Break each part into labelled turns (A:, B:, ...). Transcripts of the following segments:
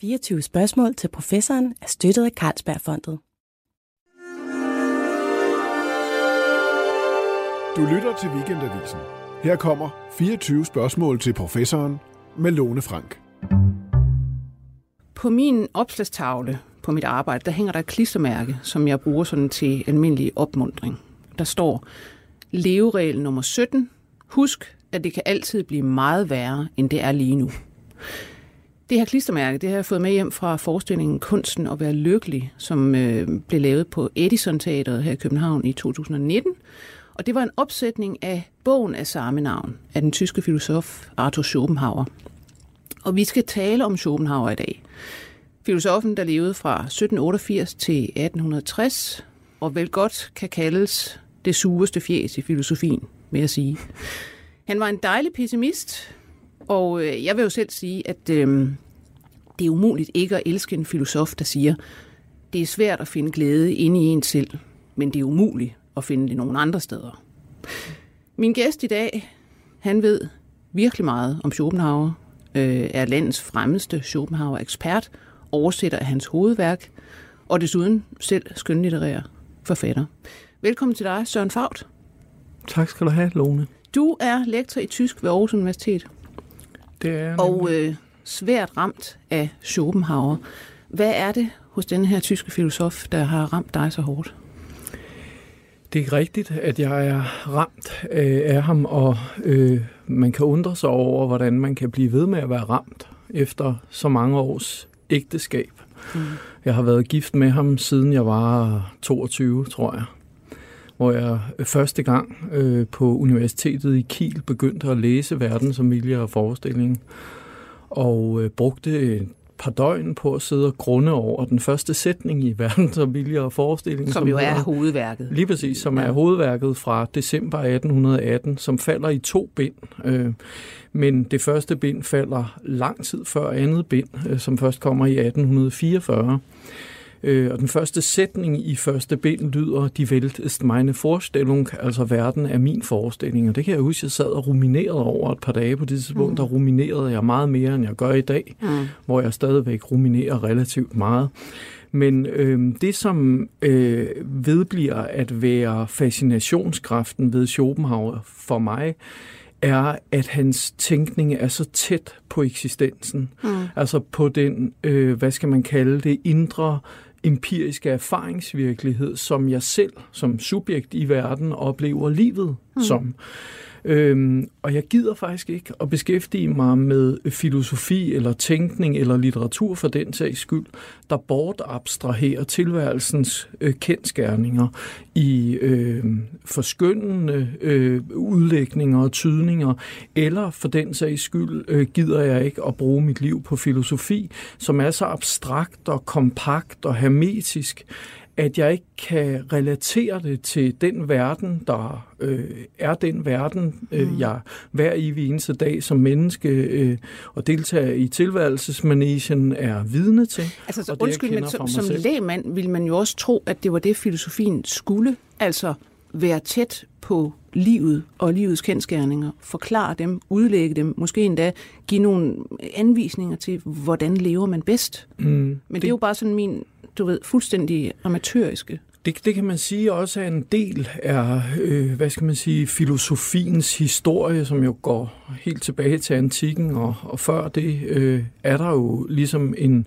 A: 24 spørgsmål til professoren er støttet af Carlsbergfondet.
B: Du lytter til Weekendavisen. Her kommer 24 spørgsmål til professoren med Lone Frank.
C: På min opslagstavle på mit arbejde, der hænger der et klistermærke, som jeg bruger sådan til almindelig opmundring. Der står, leveregel nummer 17. Husk, at det kan altid blive meget værre, end det er lige nu. Det her klistermærke, det har jeg fået med hjem fra forestillingen Kunsten at være lykkelig, som øh, blev lavet på Edison Teatret her i København i 2019. Og det var en opsætning af bogen af samme navn, af den tyske filosof Arthur Schopenhauer. Og vi skal tale om Schopenhauer i dag. Filosofen, der levede fra 1788 til 1860, og vel godt kan kaldes det sureste fjes i filosofien, vil jeg sige. Han var en dejlig pessimist, og øh, jeg vil jo selv sige, at øh, det er umuligt ikke at elske en filosof, der siger, det er svært at finde glæde inde i en selv, men det er umuligt at finde det nogen andre steder. Min gæst i dag, han ved virkelig meget om Schopenhauer, øh, er landets fremmeste Schopenhauer-ekspert, oversætter af hans hovedværk, og desuden selv skønlitterær forfatter. Velkommen til dig, Søren Faut.
D: Tak skal du have, Lone.
C: Du er lektor i tysk ved Aarhus Universitet.
D: Det er
C: Og øh, svært ramt af Schopenhauer. Hvad er det hos denne her tyske filosof, der har ramt dig så hårdt?
D: Det er rigtigt, at jeg er ramt øh, af ham, og øh, man kan undre sig over, hvordan man kan blive ved med at være ramt efter så mange års ægteskab. Mm. Jeg har været gift med ham, siden jeg var 22, tror jeg. Hvor jeg første gang øh, på universitetet i Kiel begyndte at læse verden som vilje og forestilling. Og øh, brugte et par døgn på at sidde og grunde over den første sætning i verden og forestilling.
C: Som, som jo er hovedværket.
D: Lige præcis, som ja. er hovedværket fra december 1818, som falder i to bind. Øh, men det første bind falder lang tid før andet bind, øh, som først kommer i 1844. Øh, og den første sætning i første bind lyder, Die Welt ist meine Vorstellung, altså verden er min forestilling. Og det kan jeg huske, jeg sad og ruminerede over et par dage på det tidspunkt. Mm. Der ruminerede jeg meget mere, end jeg gør i dag, mm. hvor jeg stadigvæk ruminerer relativt meget. Men øh, det, som øh, vedbliver at være fascinationskraften ved Schopenhauer for mig, er, at hans tænkning er så tæt på eksistensen. Mm. Altså på den, øh, hvad skal man kalde det, indre empiriske erfaringsvirkelighed, som jeg selv som subjekt i verden oplever livet mm. som. Øhm, og jeg gider faktisk ikke at beskæftige mig med filosofi eller tænkning eller litteratur for den sags skyld, der bort abstraherer tilværelsens øh, kendskærninger i øh, forskyndende øh, udlægninger og tydninger, eller for den sags skyld øh, gider jeg ikke at bruge mit liv på filosofi, som er så abstrakt og kompakt og hermetisk, at jeg ikke kan relatere det til den verden, der øh, er den verden, øh, mm. jeg hver i eneste dag som menneske øh, og deltager i tilværelsesmanesien er vidne til.
C: Altså, så, undskyld, men som, som lægmand vil man jo også tro, at det var det, filosofien skulle, altså være tæt på livet og livets kendskærninger, forklare dem, udlægge dem, måske endda give nogle anvisninger til, hvordan lever man bedst. Mm, Men det, det er jo bare sådan min du ved, fuldstændig amatøriske.
D: Det, det kan man sige også er en del af, øh, hvad skal man sige, filosofiens historie, som jo går helt tilbage til antikken, og, og før det øh, er der jo ligesom en, øh,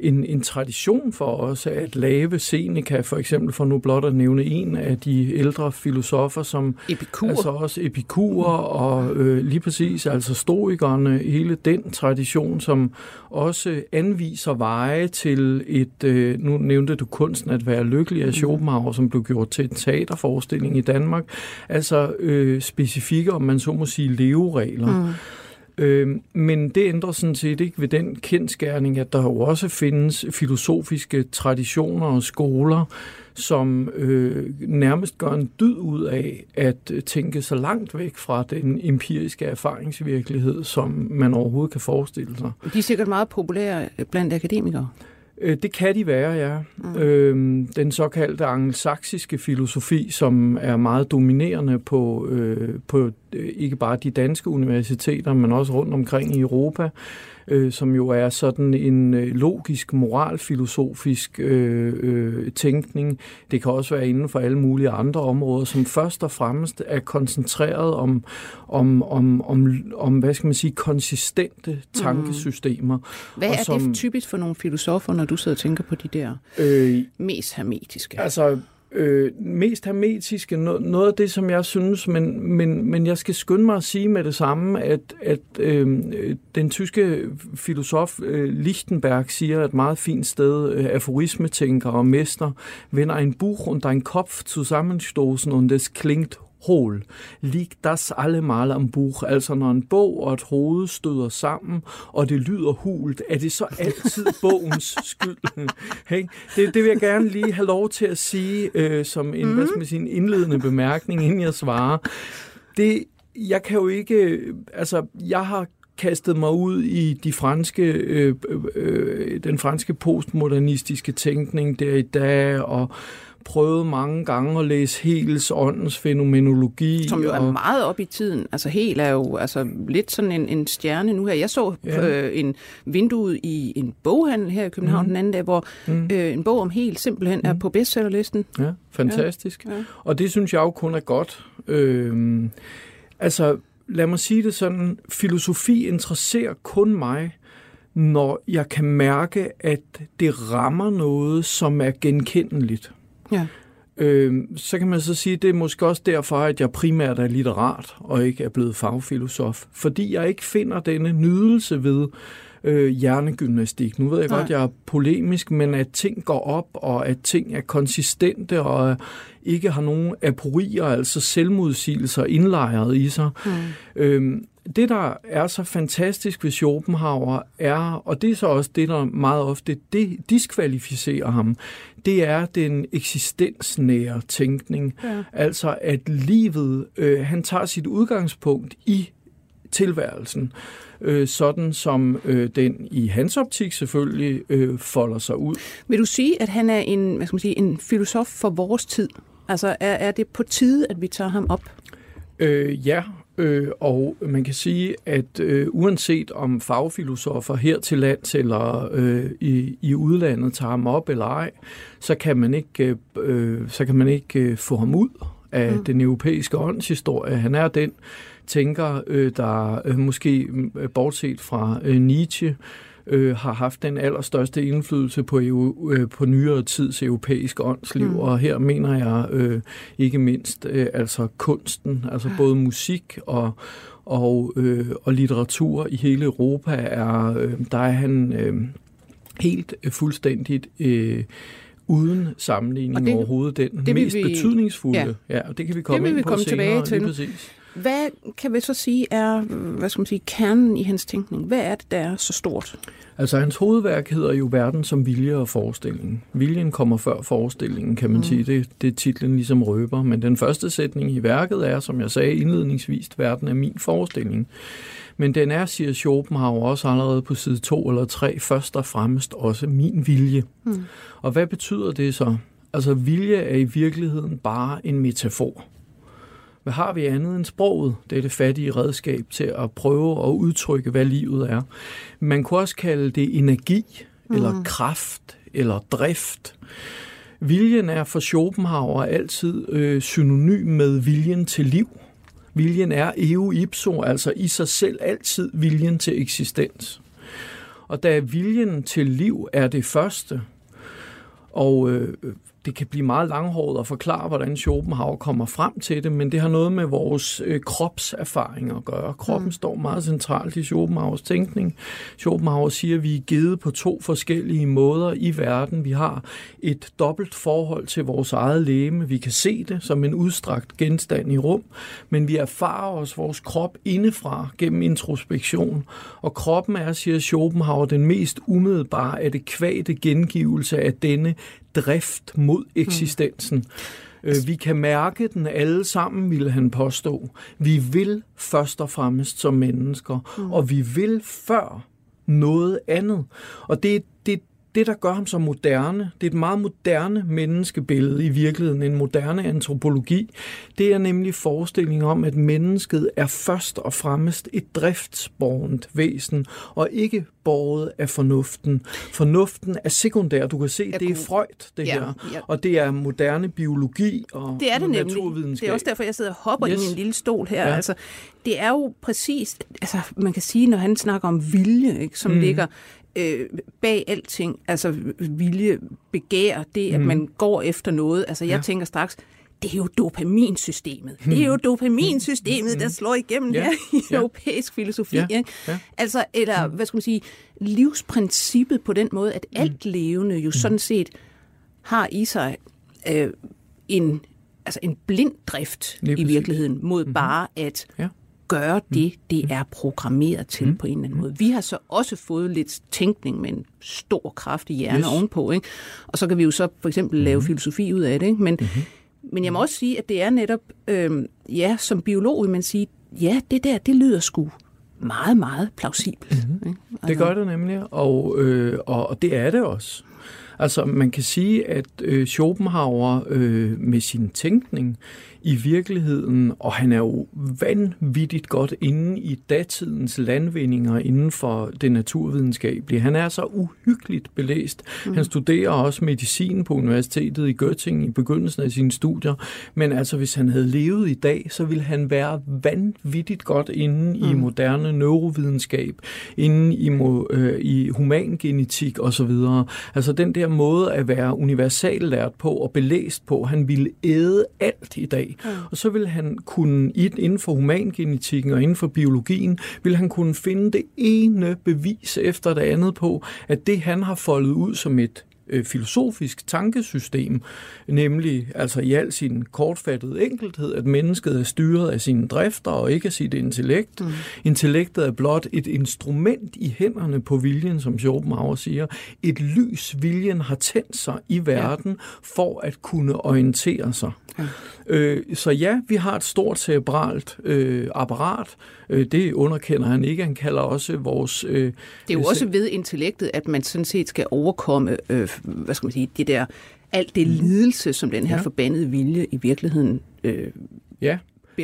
D: en, en tradition for os at lave Seneca, for eksempel for nu blot at nævne en af de ældre filosofer, som
C: Epikur.
D: altså også epikurer og øh, lige præcis altså stoikerne, hele den tradition, som også anviser veje til et, øh, nu nævnte du kunsten at være lykkelig af mm. Schopenhauer, som blev gjort til en teaterforestilling i Danmark, altså øh, specifikke, om man så må sige, leveregler. Mm. Øh, men det ændrer sådan set ikke ved den kendskærning, at der jo også findes filosofiske traditioner og skoler, som øh, nærmest gør en dyd ud af at tænke så langt væk fra den empiriske erfaringsvirkelighed, som man overhovedet kan forestille sig.
C: De er sikkert meget populære blandt akademikere.
D: Øh, det kan de være, ja. Mm. Øhm, den såkaldte angelsaksiske filosofi, som er meget dominerende på, øh, på øh, ikke bare de danske universiteter, men også rundt omkring i Europa, øh, som jo er sådan en øh, logisk, moralfilosofisk øh, øh, tænkning. Det kan også være inden for alle mulige andre områder, som først og fremmest er koncentreret om, om, om, om, om hvad skal man sige, konsistente tankesystemer.
C: Hvad
D: og
C: er
D: som,
C: det typisk for nogle filosofer, når du sidder og tænker på de der
D: øh,
C: mest hermetiske?
D: Altså, øh, mest hermetiske, noget, noget af det, som jeg synes, men, men, men jeg skal skynde mig at sige med det samme, at, at øh, den tyske filosof øh, Lichtenberg siger et meget fint sted, øh, aforismetænker og mester, wenn ein Buch und ein Kopf zusammenstoßen und es klingt hol. Liegt das allemal am Buch? Altså når en bog og et hoved støder sammen, og det lyder hult, er det så altid bogens skyld? hey, det, det vil jeg gerne lige have lov til at sige øh, som en, mm. hvad skal man sige, en indledende bemærkning, inden jeg svarer. Det, jeg kan jo ikke, altså jeg har kastet mig ud i de franske, øh, øh, den franske postmodernistiske tænkning der i dag, og prøvet mange gange at læse Hegels åndens fænomenologi.
C: Som jo
D: og...
C: er meget op i tiden. Altså Hegel er jo altså, lidt sådan en, en stjerne nu her. Jeg så ja. øh, en vindue i en boghandel her i København mm. den anden dag, hvor mm. øh, en bog om Hegel simpelthen mm. er på bestsellerlisten.
D: Ja, fantastisk. Ja. Ja. Og det synes jeg jo kun er godt. Øh, altså, lad mig sige det sådan, filosofi interesserer kun mig, når jeg kan mærke, at det rammer noget, som er genkendeligt.
C: Ja.
D: Øh, så kan man så sige, at det er måske også derfor, at jeg primært er litterat og ikke er blevet fagfilosof. Fordi jeg ikke finder denne nydelse ved øh, hjernegymnastik. Nu ved jeg Nej. godt, at jeg er polemisk, men at ting går op, og at ting er konsistente, og ikke har nogen aporier, altså selvmodsigelser indlejret i sig. Mm. Øhm, det, der er så fantastisk ved Schopenhauer, er, og det er så også det, der meget ofte det diskvalificerer ham, det er den eksistensnære tænkning. Ja. Altså, at livet, øh, han tager sit udgangspunkt i tilværelsen, øh, sådan som øh, den i hans optik selvfølgelig øh, folder sig ud.
C: Vil du sige, at han er en, hvad skal man sige, en filosof for vores tid? Altså, er, er det på tide, at vi tager ham op?
D: Øh, ja, Øh, og man kan sige, at øh, uanset om fagfilosofer her til lands eller øh, i, i udlandet tager ham op eller ej, så kan man ikke, øh, så kan man ikke øh, få ham ud af mm. den europæiske åndshistorie. Han er den tænker, øh, der øh, måske øh, bortset fra øh, Nietzsche, øh, har haft den allerstørste indflydelse på, EU, øh, på nyere tids europæisk åndsliv, mm. og her mener jeg øh, ikke mindst øh, altså kunsten, altså både musik og, og, øh, og litteratur i hele Europa, er, øh, der er han øh, helt øh, fuldstændigt øh, uden sammenligning det, overhovedet den det mest vi, betydningsfulde. Ja. ja, og det kan vi komme
C: det vil
D: ind
C: vi komme
D: senere,
C: tilbage til. Præcis. Hvad kan vi så sige er, hvad skal man sige, kernen i hans tænkning? Hvad er det, der er så stort?
D: Altså hans hovedværk hedder jo Verden som vilje og forestilling. Viljen kommer før forestillingen, kan man mm. sige. Det, det er titlen ligesom røber. Men den første sætning i værket er, som jeg sagde indledningsvis, verden er min forestilling. Men den er, siger Schopenhauer også allerede på side 2 eller 3, først og fremmest også min vilje. Mm. Og hvad betyder det så? Altså vilje er i virkeligheden bare en metafor. Hvad har vi andet end sproget? Det er det fattige redskab til at prøve at udtrykke, hvad livet er. Man kunne også kalde det energi, mm. eller kraft, eller drift. Viljen er for Schopenhauer altid øh, synonym med viljen til liv. Viljen er eo ipso, altså i sig selv altid viljen til eksistens. Og da viljen til liv er det første, og øh, det kan blive meget langhåret at forklare, hvordan Schopenhauer kommer frem til det, men det har noget med vores øh, kropserfaring at gøre. Kroppen mm. står meget centralt i Schopenhauers tænkning. Schopenhauer siger, at vi er givet på to forskellige måder i verden. Vi har et dobbelt forhold til vores eget læme. Vi kan se det som en udstrakt genstand i rum, men vi erfarer os vores krop indefra gennem introspektion. Og kroppen er, siger Schopenhauer, den mest umiddelbare adekvate gengivelse af denne drift mod eksistensen. Mm. Vi kan mærke den alle sammen, ville han påstå. Vi vil først og fremmest som mennesker, mm. og vi vil før noget andet. Og det, det, det, der gør ham så moderne, det er et meget moderne menneskebillede i virkeligheden, en moderne antropologi, det er nemlig forestillingen om, at mennesket er først og fremmest et driftsborgent væsen, og ikke båret af fornuften. Fornuften er sekundær. Du kan se, det er Freud, det ja, her. Ja. Og det er moderne biologi og
C: det er det nemlig. Det er også derfor, jeg sidder og hopper yes. i min lille stol her. Ja. Altså, det er jo præcis, altså man kan sige, når han snakker om vilje, ikke, som mm. ligger øh, bag alting, altså vilje, begær, det at mm. man går efter noget. Altså jeg ja. tænker straks, det er jo dopaminsystemet. Hmm. Det er jo dopaminsystemet, der slår igennem ja, her i ja. europæisk filosofi. Ja, ikke? Ja. Altså, eller hvad skal man sige, livsprincippet på den måde, at alt levende jo sådan set har i sig øh, en, altså en blind drift i virkeligheden mod mm-hmm. bare at ja gøre mm. det, det er programmeret til mm. på en eller anden måde. Vi har så også fået lidt tænkning med en stor kraftig hjerne yes. ovenpå, ikke? og så kan vi jo så for eksempel mm. lave filosofi ud af det. Ikke? Men, mm-hmm. men jeg må også sige, at det er netop, øh, ja, som biolog vil man sige, ja, det der, det lyder sgu meget, meget plausibelt. Mm-hmm. Ikke?
D: Altså. Det gør det nemlig, og, øh, og, og det er det også. Altså man kan sige, at øh, Schopenhauer øh, med sin tænkning i virkeligheden, og han er jo vanvittigt godt inde i datidens landvindinger inden for det naturvidenskabelige. Han er så uhyggeligt belæst. Mm. Han studerer også medicin på universitetet i Göttingen i begyndelsen af sine studier, men altså hvis han havde levet i dag, så ville han være vanvittigt godt inde mm. i moderne neurovidenskab, inde i, øh, i humangenetik osv. Altså den der måde at være universallært på og belæst på, han ville æde alt i dag. Mm. Og så vil han kunne, inden for humangenetikken og inden for biologien, vil han kunne finde det ene bevis efter det andet på, at det han har foldet ud som et øh, filosofisk tankesystem, nemlig altså i al sin kortfattede enkelthed, at mennesket er styret af sine drifter og ikke af sit intellekt. Mm. Intellektet er blot et instrument i hænderne på viljen, som Schopenhauer siger. Et lys, viljen har tændt sig i verden ja. for at kunne orientere sig. Ja. Øh, så ja, vi har et stort cerebralt øh, apparat. Øh, det underkender han ikke. Han kalder også vores... Øh,
C: det er jo også ved intellektet, at man sådan set skal overkomme, øh, hvad skal man sige, det der, alt det lidelse, som den her ja. forbandede vilje i virkeligheden øh, ja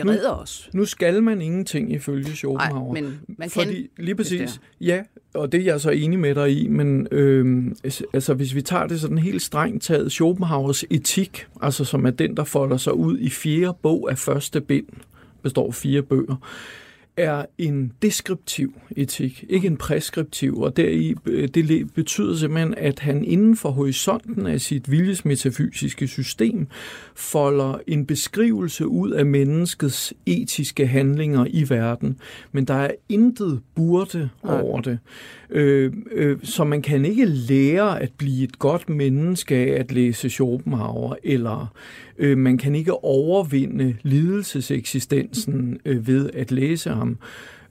C: bereder
D: nu,
C: os.
D: Nu skal man ingenting ifølge Schopenhauer.
C: Nej, men man kan,
D: fordi, lige præcis, ja, og det er jeg så enig med dig i, men øh, altså, hvis vi tager det sådan helt strengt taget, Schopenhauers etik, altså som er den, der folder sig ud i fjerde bog af første bind, består fire bøger, er en deskriptiv etik, ikke en preskriptiv, og deri, øh, det betyder simpelthen, at han inden for horisonten af sit viljesmetafysiske system folder en beskrivelse ud af menneskets etiske handlinger i verden, men der er intet burde over det. Øh, øh, så man kan ikke lære at blive et godt menneske af at læse Schopenhauer, eller øh, man kan ikke overvinde lidelseseksistensen øh, ved at læse ham.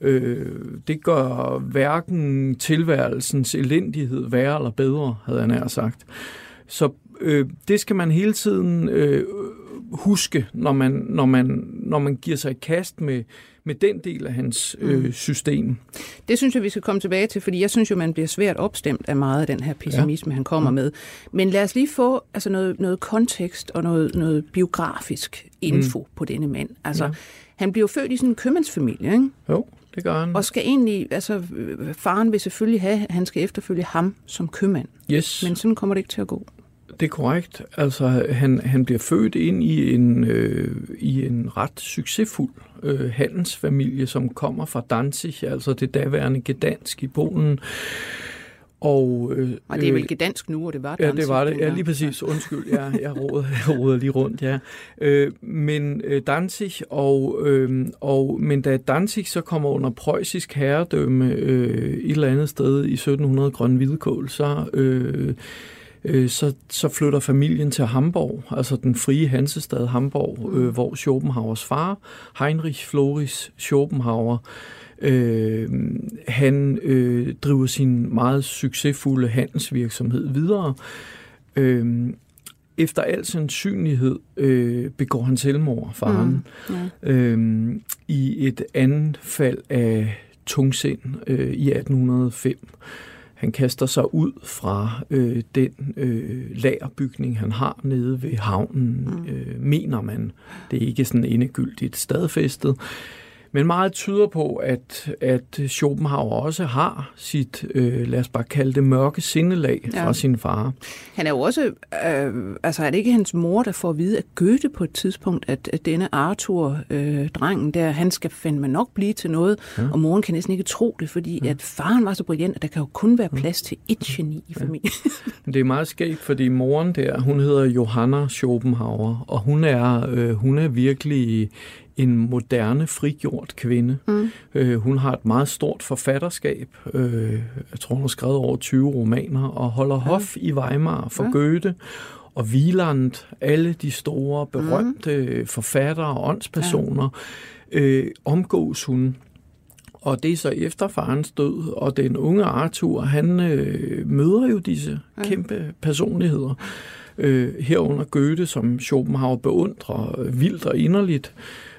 D: Øh, det gør hverken tilværelsens elendighed værre eller bedre, havde han nær sagt. Så øh, det skal man hele tiden øh, huske, når man, når, man, når man giver sig i kast med, med den del af hans øh, mm. system.
C: Det synes jeg, vi skal komme tilbage til, fordi jeg synes jo, man bliver svært opstemt af meget af den her pessimisme, ja. han kommer mm. med. Men lad os lige få altså noget, noget kontekst og noget, noget biografisk info mm. på denne mand. Altså, ja. han bliver født i sådan en købmandsfamilie, ikke?
D: Jo. Det gør han.
C: Og skal egentlig, altså faren vil selvfølgelig have, at han skal efterfølge ham som købmand.
D: Yes.
C: Men sådan kommer det ikke til at gå.
D: Det er korrekt. Altså, han, han bliver født ind i en, øh, i en ret succesfuld øh, handelsfamilie, som kommer fra Danzig, altså det daværende Gdansk i Polen.
C: Og, øh, og det er vel øh, Gdansk nu, og det var
D: Danzig. Ja, det var det. Ja, lige præcis. Undskyld, ja, jeg, råder, jeg råder lige rundt, ja. Øh, men øh, Danzig, og, øh, og, men da Danzig så kommer under preussisk herredømme øh, et eller andet sted i 1700 Grøn Hvidekål, så... Øh, øh, så, så flytter familien til Hamburg, altså den frie Hansestad Hamburg, øh, hvor Schopenhauers far, Heinrich Floris Schopenhauer, øh, han øh, driver sin meget succesfulde handelsvirksomhed videre. Øh, efter al sandsynlighed øh, begår han selvmord, faren, mm, ja. øh, i et andet fald af tungsind øh, i 1805. Han kaster sig ud fra øh, den øh, lagerbygning, han har nede ved havnen, mm. øh, mener man. Det er ikke sådan endegyldigt stadfæstet. Men meget tyder på, at, at Schopenhauer også har sit, øh, lad os bare kalde det, mørke sindelag ja. fra sin far.
C: Han er jo også, øh, altså er det ikke hans mor, der får at vide at Goethe på et tidspunkt, at, at denne Arthur, øh, drengen der, han skal fandme nok blive til noget, ja. og moren kan næsten ikke tro det, fordi ja. at faren var så brillant, at der kan jo kun være plads til et geni i familien.
D: Ja. Det er meget skægt, fordi moren der, hun hedder Johanna Schopenhauer, og hun er, øh, hun er virkelig en moderne, frigjort kvinde. Mm. Øh, hun har et meget stort forfatterskab. Øh, jeg tror, hun har skrevet over 20 romaner, og holder ja. hof i Weimar for ja. Goethe og Wieland, alle de store, berømte mm. forfattere og åndspersoner, ja. øh, omgås hun. Og det er så efter farens død, og den unge Arthur, han øh, møder jo disse ja. kæmpe personligheder. Øh, herunder Goethe, som Schopenhauer beundrer vildt og inderligt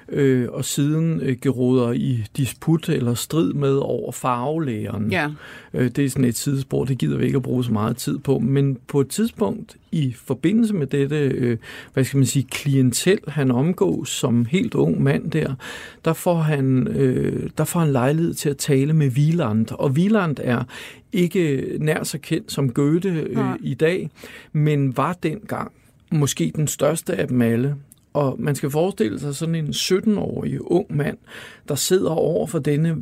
D: øh, og siden øh, geråder i disput eller strid med over farvelægeren.
C: Ja.
D: Øh, det er sådan et sidespor, det gider vi ikke at bruge så meget tid på. Men på et tidspunkt i forbindelse med dette, øh, hvad skal man sige, klientel, han omgås som helt ung mand der, der får han, øh, der får han lejlighed til at tale med Wieland. Og Wieland er ikke nær så kendt som Goethe øh, ja. i dag, men var dengang måske den største af dem alle. Og man skal forestille sig sådan en 17-årig ung mand, der sidder over for denne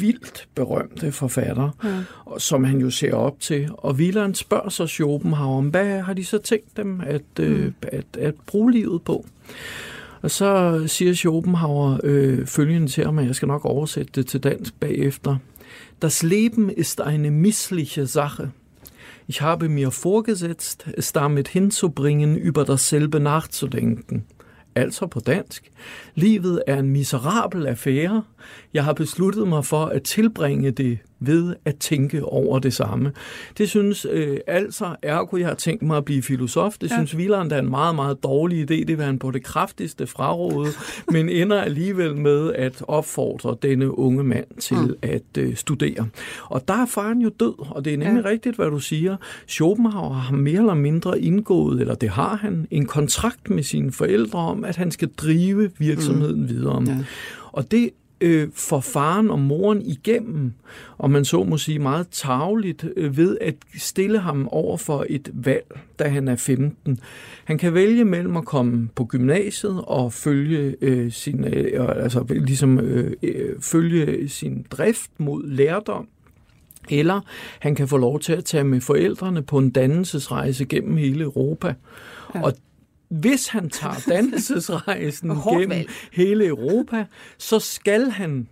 D: vildt berømte forfatter, ja. som han jo ser op til. Og Wieland spørger så Schopenhauer, hvad har de så tænkt dem at, mm. øh, at, at bruge livet på? Og så siger Schopenhauer øh, følgende til ham, at jeg skal nok oversætte det til dansk bagefter. Das Leben ist eine missliche Sache. Ich habe mir vorgesetzt, es damit hinzubringen, über dasselbe nachzudenken altså på dansk. Livet er en miserabel affære. Jeg har besluttet mig for at tilbringe det ved at tænke over det samme. Det synes øh, altså, ergo jeg har tænkt mig at blive filosof, det ja. synes Wieland er en meget, meget dårlig idé. Det vil han på det kraftigste fraråde, men ender alligevel med at opfordre denne unge mand til mm. at øh, studere. Og der er faren jo død, og det er nemlig ja. rigtigt, hvad du siger. Schopenhauer har mere eller mindre indgået, eller det har han, en kontrakt med sine forældre om, at han skal drive virksomheden mm. videre. Ja. Og det øh, for faren og moren igennem, og man så må sige meget tageligt, øh, ved at stille ham over for et valg, da han er 15. Han kan vælge mellem at komme på gymnasiet og følge øh, sin, øh, altså ligesom øh, øh, følge sin drift mod lærdom, eller han kan få lov til at tage med forældrene på en dannelsesrejse gennem hele Europa. Ja. Og hvis han tager dannelsesrejsen gennem hele Europa, så skal han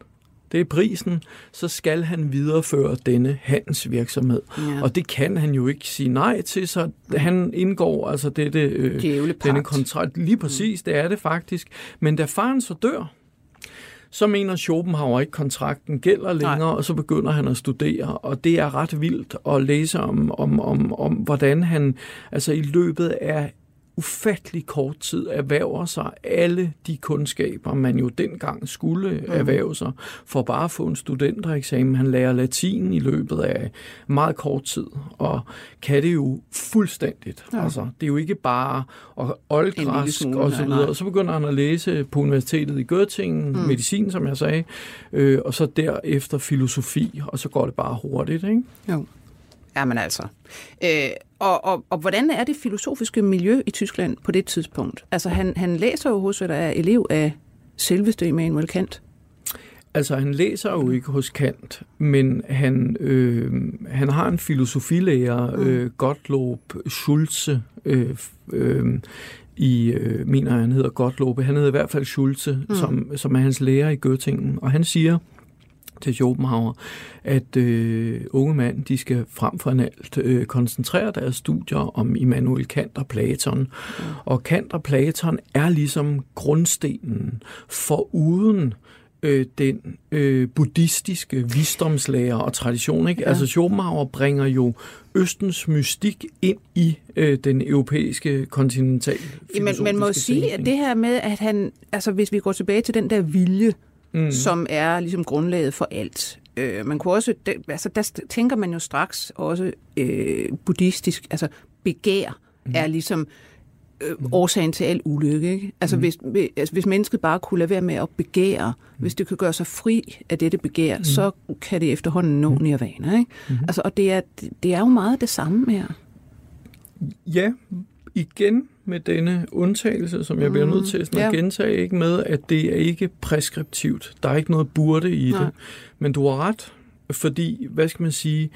D: det er prisen, så skal han videreføre denne handelsvirksomhed. Ja. Og det kan han jo ikke sige nej til, så han indgår altså dette, øh, denne kontrakt. Lige præcis, mm. det er det faktisk. Men da faren så dør, så mener Schopenhauer ikke, at kontrakten gælder længere, Nej. og så begynder han at studere. Og det er ret vildt at læse om, om, om, om hvordan han altså i løbet af ufattelig kort tid erhverver sig alle de kundskaber, man jo dengang skulle mm. erhverve sig, for bare at få en studentereksamen. Han lærer latin i løbet af meget kort tid, og kan det jo fuldstændigt. Ja. Altså, det er jo ikke bare at oldgræsk og så videre. Og så begynder han at læse på universitetet i Göttingen, mm. medicin, som jeg sagde, øh, og så derefter filosofi, og så går det bare hurtigt, ikke?
C: Jo. Jamen altså. Øh, og, og, og hvordan er det filosofiske miljø i Tyskland på det tidspunkt? Altså han, han læser jo hos, eller er elev af selveste Immanuel Kant.
D: Altså, han læser jo ikke hos Kant, men han, øh, han har en filosofilærer, mm. øh, Gottlob Schulze, øh, øh, i, øh, mener han hedder Gottlob, han hedder i hvert fald Schulze, mm. som, som er hans lærer i Göttingen, og han siger, til Schopenhauer, at øh, unge mænd, de skal frem for alt øh, koncentrere deres studier om Immanuel Kant og Platon. Mm. Og Kant og Platon er ligesom grundstenen for uden øh, den øh, buddhistiske visdomslære og tradition. Ikke? Ja. Altså Schopenhauer bringer jo Østens mystik ind i øh, den europæiske kontinental.
C: Men man må sige, at det her med, at han, altså hvis vi går tilbage til den der vilje, mm. som er ligesom grundlaget for alt. Øh, man kunne også, det, altså der tænker man jo straks også øh, buddhistisk, altså begær mm. er ligesom øh, årsagen til al ulykke. Ikke? Altså, mm. hvis, altså hvis mennesket bare kunne lade være med at begære, mm. hvis det kan gøre sig fri af dette begær, mm. så kan det efterhånden nå mm. nirvana. Ikke? Mm. Altså, og det er, det er jo meget det samme her.
D: Ja, igen med denne undtagelse, som jeg bliver nødt til sådan at gentage, ikke med, at det er ikke preskriptivt. Der er ikke noget burde i Nej. det. Men du har ret, fordi, hvad skal man sige,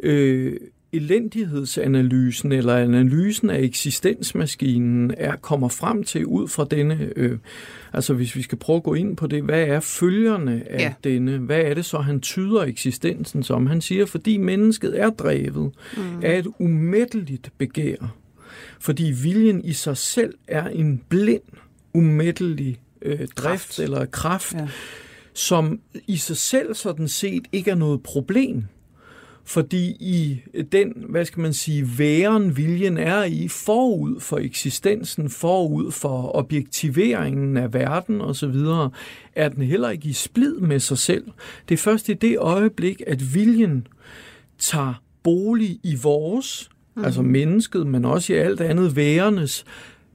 D: øh, elendighedsanalysen eller analysen af eksistensmaskinen er kommer frem til ud fra denne, øh, altså hvis vi skal prøve at gå ind på det, hvad er følgerne af ja. denne, hvad er det så, han tyder eksistensen som? Han siger, fordi mennesket er drevet mm. af et umætteligt begær, fordi viljen i sig selv er en blind, umættelig øh, drift kraft. eller kraft, ja. som i sig selv sådan set ikke er noget problem fordi i den, hvad skal man sige, væren viljen er i forud for eksistensen, forud for objektiveringen af verden osv., er den heller ikke i splid med sig selv. Det er først i det øjeblik, at viljen tager bolig i vores, mm. altså mennesket, men også i alt andet værenes,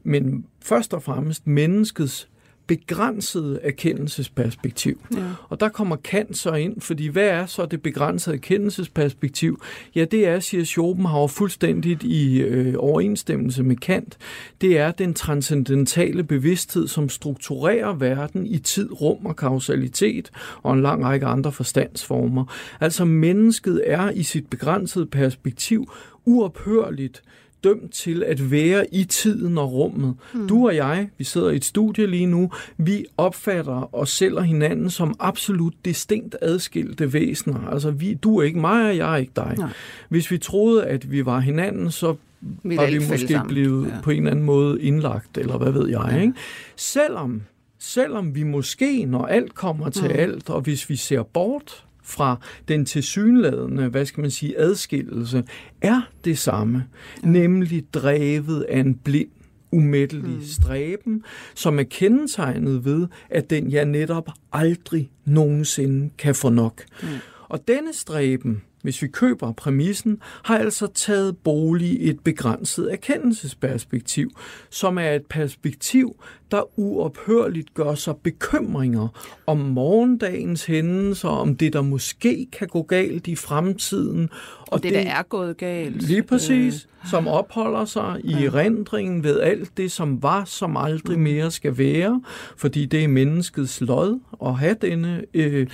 D: men først og fremmest menneskets begrænsede erkendelsesperspektiv. Ja. Og der kommer Kant så ind, fordi hvad er så det begrænsede erkendelsesperspektiv? Ja, det er, siger Schopenhauer, fuldstændigt i øh, overensstemmelse med Kant. Det er den transcendentale bevidsthed, som strukturerer verden i tid, rum og kausalitet og en lang række andre forstandsformer. Altså mennesket er i sit begrænsede perspektiv uophørligt dømt til at være i tiden og rummet. Mm. Du og jeg, vi sidder i et studie lige nu, vi opfatter os selv og hinanden som absolut distinkt adskilte væsener. Altså, vi, du er ikke mig, og jeg er ikke dig. Nej. Hvis vi troede, at vi var hinanden, så vi var vi måske blevet ja. på en eller anden måde indlagt, eller hvad ved jeg. Ja. Ikke? Selvom, selvom vi måske, når alt kommer til mm. alt, og hvis vi ser bort fra den tilsyneladende, hvad skal man sige, adskillelse, er det samme, ja. nemlig drevet af en blind umættelig mm. stræben, som er kendetegnet ved, at den jeg netop aldrig nogensinde kan få nok. Mm. Og denne stræben, hvis vi køber præmissen, har altså taget bolig i et begrænset erkendelsesperspektiv, som er et perspektiv, der uophørligt gør sig bekymringer om morgendagens hændelser, om det, der måske kan gå galt i fremtiden.
C: Og, og det, det, der er gået galt.
D: Lige præcis, øh. Som opholder sig i ja. rendringen ved alt det, som var, som aldrig mm. mere skal være, fordi det er menneskets lod at have denne øh,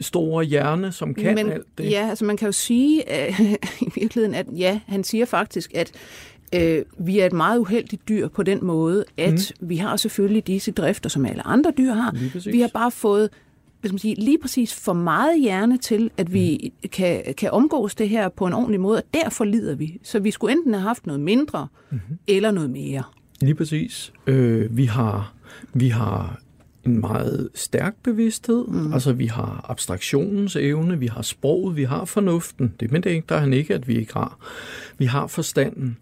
D: store hjerne, som kan
C: Men,
D: alt det.
C: Ja, altså man kan jo sige øh, i virkeligheden, at ja, han siger faktisk, at Øh, vi er et meget uheldigt dyr på den måde, at mm. vi har selvfølgelig disse drifter, som alle andre dyr har. Vi har bare fået hvad skal man sige, lige præcis for meget hjerne til, at vi mm. kan, kan omgås det her på en ordentlig måde, og derfor lider vi. Så vi skulle enten have haft noget mindre, mm-hmm. eller noget mere.
D: Lige præcis. Øh, vi har vi har en meget stærk bevidsthed. Mm. Altså, vi har abstraktionens evne, vi har sproget, vi har fornuften. Det men det ikke, der er han ikke, at vi ikke har. Vi har forstanden.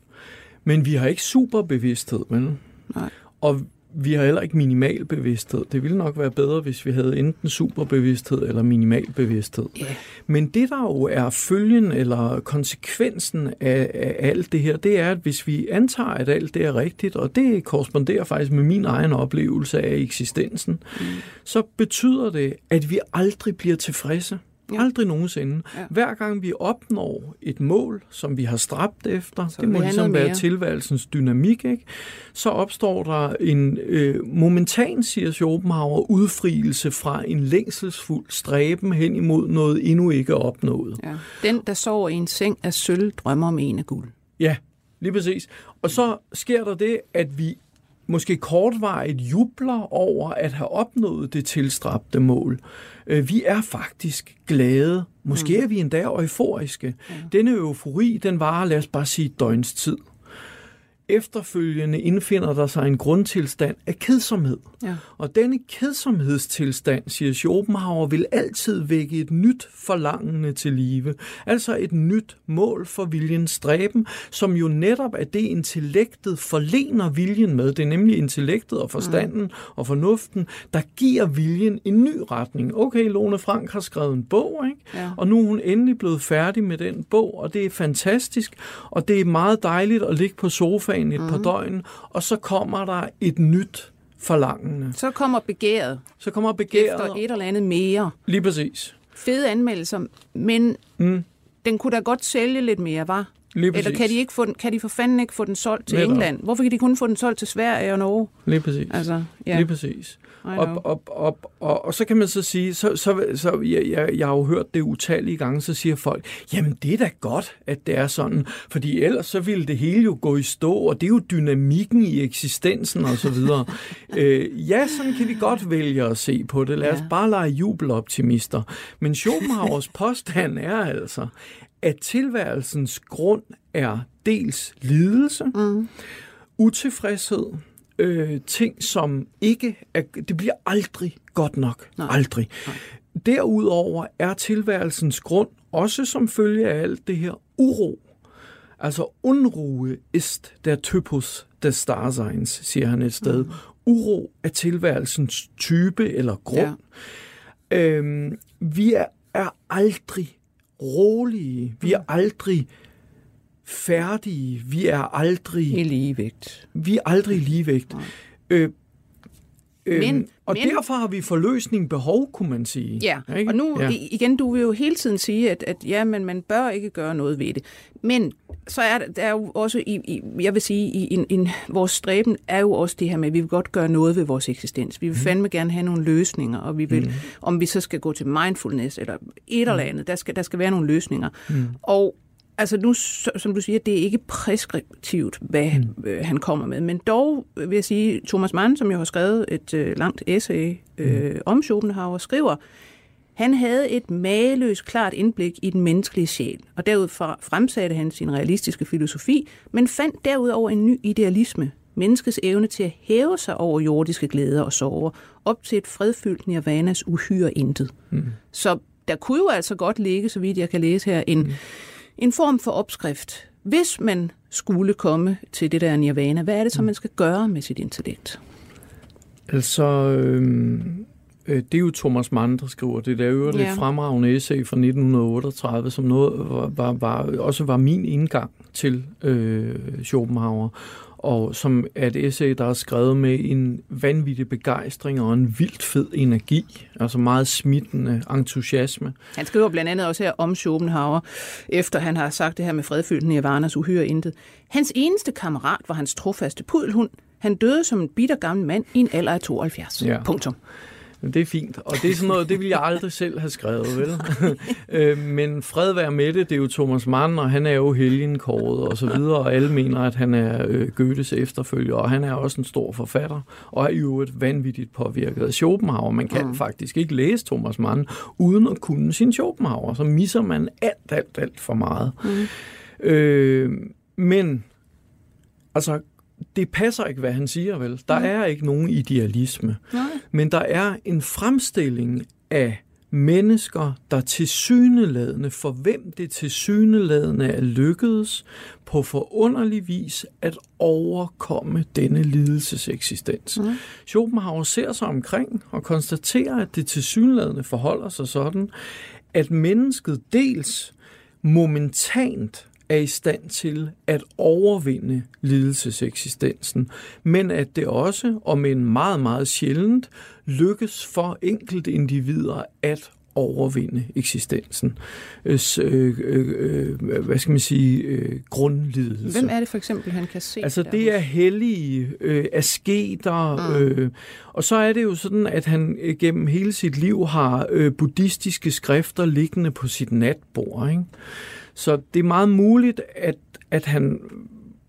D: Men vi har ikke superbevidsthed, men. Nej. Og vi har heller ikke minimal bevidsthed. Det ville nok være bedre, hvis vi havde enten superbevidsthed eller minimal bevidsthed. Yeah. Men det, der jo er følgen eller konsekvensen af, af alt det her, det er, at hvis vi antager, at alt det er rigtigt, og det korresponderer faktisk med min egen oplevelse af eksistensen, mm. så betyder det, at vi aldrig bliver tilfredse. Ja. Aldrig nogensinde. Ja. Hver gang vi opnår et mål, som vi har stræbt efter, så det må ligesom være tilværelsens dynamik, ikke? så opstår der en øh, momentan, siger Schopenhauer, udfrielse fra en længselsfuld stræben hen imod noget endnu ikke opnået. Ja.
C: Den, der sover i en seng af sølv, drømmer om en af guld.
D: Ja, lige præcis. Og så sker der det, at vi måske kortvarigt jubler over at have opnået det tilstræbte mål. Øh, vi er faktisk glade. Måske mm. er vi endda euforiske. Denne eufori, den varer, lad os bare sige, døgns tid. Efterfølgende indfinder der sig en grundtilstand af kedsomhed.
C: Ja.
D: Og denne kedsomhedstilstand, siger Schopenhauer, vil altid vække et nyt forlangende til live. Altså et nyt mål for viljens stræben, som jo netop er det, intellektet forlener viljen med. Det er nemlig intellektet og forstanden mm. og fornuften, der giver viljen en ny retning. Okay, Lone Frank har skrevet en bog, ikke?
C: Ja.
D: og nu er hun endelig blevet færdig med den bog, og det er fantastisk, og det er meget dejligt at ligge på sofaen et mm. par døgn, og så kommer der et nyt forlangende.
C: Så kommer begæret
D: Så kommer begæret.
C: efter et eller andet mere.
D: Lige præcis.
C: Fede anmeldelser, men
D: Mm.
C: den kunne da godt sælge lidt mere, var?
D: Lige præcis.
C: Eller kan de, ikke få den, kan de for fanden ikke få den solgt til
D: Netop.
C: England? Hvorfor kan de kun få den solgt til Sverige og Norge?
D: Lige præcis.
C: Altså, ja,
D: Lige præcis. Og, og, og, og, og så kan man så sige, så, så, så jeg, jeg, jeg har jo hørt det utallige gange, så siger folk, jamen det er da godt, at det er sådan, fordi ellers så ville det hele jo gå i stå, og det er jo dynamikken i eksistensen og så videre. øh, ja, sådan kan vi godt vælge at se på det. Lad os
C: Ja.
D: bare lege jubeloptimister. Men Schopenhauers påstand er altså, at tilværelsens grund er dels lidelse,
C: Mm.
D: utilfredshed, øh, ting, som ikke er, det bliver aldrig godt nok.
C: Nej.
D: Aldrig. Derudover er tilværelsens grund, også som følge af alt det her, uro. Altså Unruhe ist der Typus des Daseins, siger han et sted. Mm. Uro er tilværelsens type eller grund. Ja. Øhm, vi er, er aldrig rolige. Vi er aldrig færdige. Vi er aldrig
C: I ligevægt.
D: vi er aldrig i ligevægt. Øh, øh,
C: Men-
D: og
C: men-
D: derfor har vi forløsning behov, kunne man sige.
C: Ja,
D: Ikke?
C: og nu
D: Ja.
C: igen, du vil jo hele tiden sige, at, at ja, men man bør ikke gøre noget ved det. Men så er der, der er jo også, i, i, jeg vil sige, i en, en, vores stræben er jo også det her med, at vi vil godt gøre noget ved vores eksistens. Vi vil fandme gerne have nogle løsninger, og vi vil, mm. om vi så skal gå til mindfulness eller et eller andet, der skal, der skal være nogle løsninger. Mm. Og Altså nu, som du siger, det er ikke preskriptivt, hvad mm. øh, han kommer med. Men dog vil jeg sige, Thomas Mann, som jo har skrevet et øh, langt essay øh, om Schopenhauer, skriver, han havde et mageløst klart indblik i den menneskelige sjæl, og derudfra fremsatte han sin realistiske filosofi, men fandt derudover en ny idealisme, menneskets evne til at hæve sig over jordiske glæder og sorger, op til et fredfyldt nirvanas uhyre intet. Mm. Så der kunne jo altså godt ligge, så vidt jeg kan læse her, en, mm. En form for opskrift. Hvis man skulle komme til det der nirvana, hvad er det så, man skal gøre med sit intellekt?
D: Altså, øh, øh, det er jo Thomas Mann, der skriver det. Det er jo et
C: Ja.
D: fremragende essay fra 1938, som noget var, var, var, også var min indgang til øh, Schopenhauer, og som er et essay, der er skrevet med en vanvittig begejstring og en vildt fed energi, altså meget smittende entusiasme.
C: Han skriver blandt andet også her om Schopenhauer, efter han har sagt det her med fredfyldt nirvanas uhyre intet. Hans eneste kammerat var hans trofaste pudelhund. Han døde som en bitter gammel mand i en alder af 72.
D: Ja.
C: Punktum.
D: Det er fint, og det er sådan noget, det ville jeg aldrig selv have skrevet, vel? Øh, Men fred være med det, det er jo Thomas Mann, og han er jo helgenkåret og så videre, og alle mener, at han er øh, Goethes efterfølger, og han er også en stor forfatter, og er jo et vanvittigt påvirket af Schopenhauer. Man kan mm. faktisk ikke læse Thomas Mann, uden at kunne sin Schopenhauer, så misser man alt, alt, alt for meget. Mm. Øh, men, altså, det passer ikke, hvad han siger, vel? Der er ikke nogen idealisme.
C: Nej.
D: Men der er en fremstilling af mennesker, der til syneladende, for hvem det til syneladende er lykkedes på forunderlig vis at overkomme denne lidelseseksistens. Mm. Schopenhauer ser sig omkring og konstaterer, at det til syneladende forholder sig sådan, at mennesket dels momentant er i stand til at overvinde lidelseseksistensen, men at det også, om en meget, meget sjældent, lykkes for enkelte individer at overvinde eksistensen. Øh, øh, øh, hvad skal man sige? Øh, grundlidelse.
C: Hvem er det for eksempel, han kan se?
D: Altså det er hellige øh, asketer,
C: Mm.
D: øh, og så er det jo sådan, at han øh, gennem hele sit liv har øh, buddhistiske skrifter liggende på sit natbord. Ikke? Så det er meget muligt, at, at han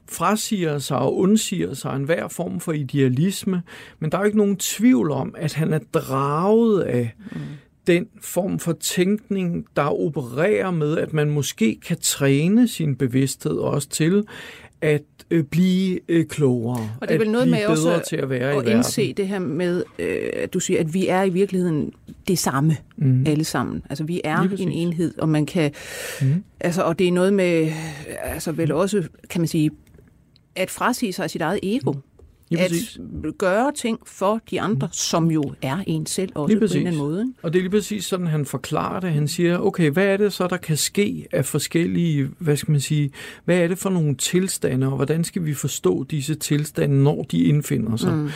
D: frasiger sig og undsiger sig enhver form for idealisme, men der er jo ikke nogen tvivl om, at han er draget af mm. den form for tænkning, der opererer med, at man måske kan træne sin bevidsthed også til at øh, blive øh, klogere.
C: Og det er vel noget med også
D: til at, være
C: at
D: i
C: indse
D: verden.
C: det her med, øh, at du siger, at vi er i virkeligheden det samme mm. alle sammen. Altså vi er en enhed, og man kan, mm. altså, og det er noget med, altså vel også, kan man sige, at frasige sig sit eget ego. Mm.
D: Lige
C: at gøre ting for de andre, mm. som jo er en selv også
D: lige
C: på en eller anden måde.
D: Og det er lige præcis sådan, han forklarer det. Han siger, okay, hvad er det så, der kan ske af forskellige, hvad skal man sige, hvad er det for nogle tilstande, og hvordan skal vi forstå disse tilstande, når de indfinder sig? Mm.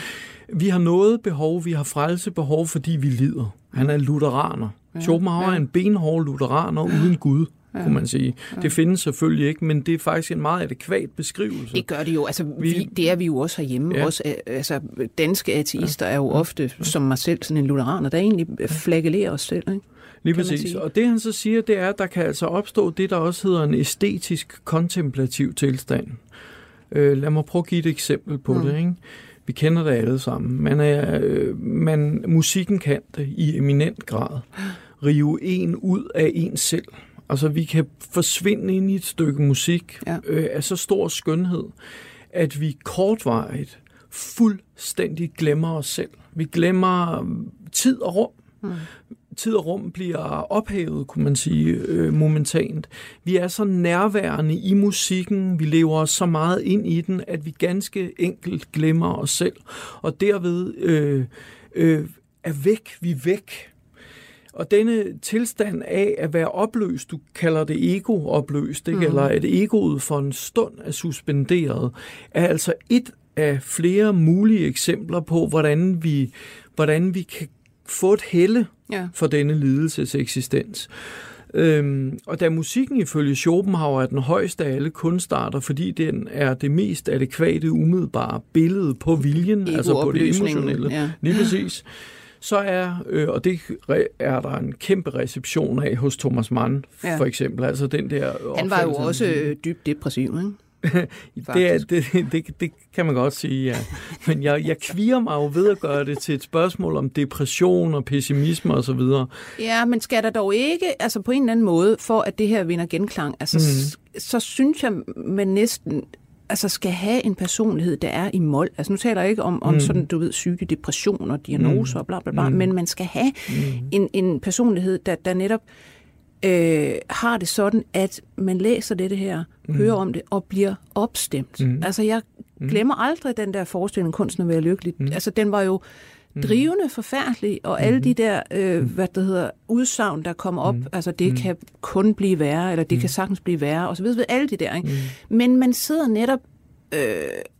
D: Vi har noget behov, vi har frelsebehov, fordi vi lider. Han er lutheraner. Ja, Schopenhauer ja. er en benhård lutheraner uden Gud ja. kunne man sige. Ja. Det findes selvfølgelig ikke, men det er faktisk en meget adekvat beskrivelse.
C: Det gør det jo. Altså, vi, det er vi jo også herhjemme. Ja. Også, altså, danske ateister ja. er jo ofte, som mig selv, sådan en lutheraner, der egentlig flagellerer os selv. Ikke?
D: Lige præcis. Og det han så siger, det er, at der kan altså opstå det, der også hedder en æstetisk kontemplativ tilstand. Øh, lad mig prøve at give et eksempel på mm. det. Ikke? Vi kender det alle sammen. Man er, øh, man, musikken kan det i eminent grad. Rive en ud af en selv. Altså, vi kan forsvinde ind i et stykke musik ja. øh, af så stor skønhed, at vi kortvarigt fuldstændig glemmer os selv. Vi glemmer tid og rum. Mm. Tid og rum bliver ophævet, kunne man sige, øh, momentant. Vi er så nærværende i musikken, vi lever os så meget ind i den, at vi ganske enkelt glemmer os selv, og derved øh, øh, er væk, vi er væk og denne tilstand af at være opløst, du kalder det ego-opløst, ikke? Mm. eller at egoet for en stund er suspenderet, er altså et af flere mulige eksempler på, hvordan vi, hvordan vi kan få et helle ja. for denne lidelses eksistens. Øhm, og da musikken ifølge Schopenhauer er den højeste af alle kunstarter, fordi den er det mest adekvate, umiddelbare billede på viljen, altså på det emotionelle. Ja. Lige præcis så er, øh, og det er der en kæmpe reception af hos Thomas Mann, ja. for eksempel. Altså den der
C: Han var jo også øh, dybt depressiv, ikke?
D: det, er, det, det, det kan man godt sige, ja. Men jeg, jeg kviger mig jo ved at gøre det til et spørgsmål om depression og pessimisme osv.
C: Ja, men skal der dog ikke, altså på en eller anden måde, for at det her vinder genklang, altså mm. så synes jeg, man næsten altså skal have en personlighed, der er i mål. Altså nu taler jeg ikke om, om mm. sådan, du ved, syge depression og diagnoser mm. og bla bla bla, mm. men man skal have mm. en, en personlighed, der, der netop øh, har det sådan, at man læser dette her, mm. hører om det og bliver opstemt. Mm. Altså jeg mm. glemmer aldrig den der forestilling, kunsten at være lykkelig. Mm. Altså den var jo mm. drivende, forfærdelig, og alle mm. de der, øh, hvad det hedder, udsagn, der kommer op, mm. altså det mm. kan kun blive værre, eller det mm. kan sagtens blive værre, og så videre, alle de der. Ikke? Mm. Men man sidder netop øh,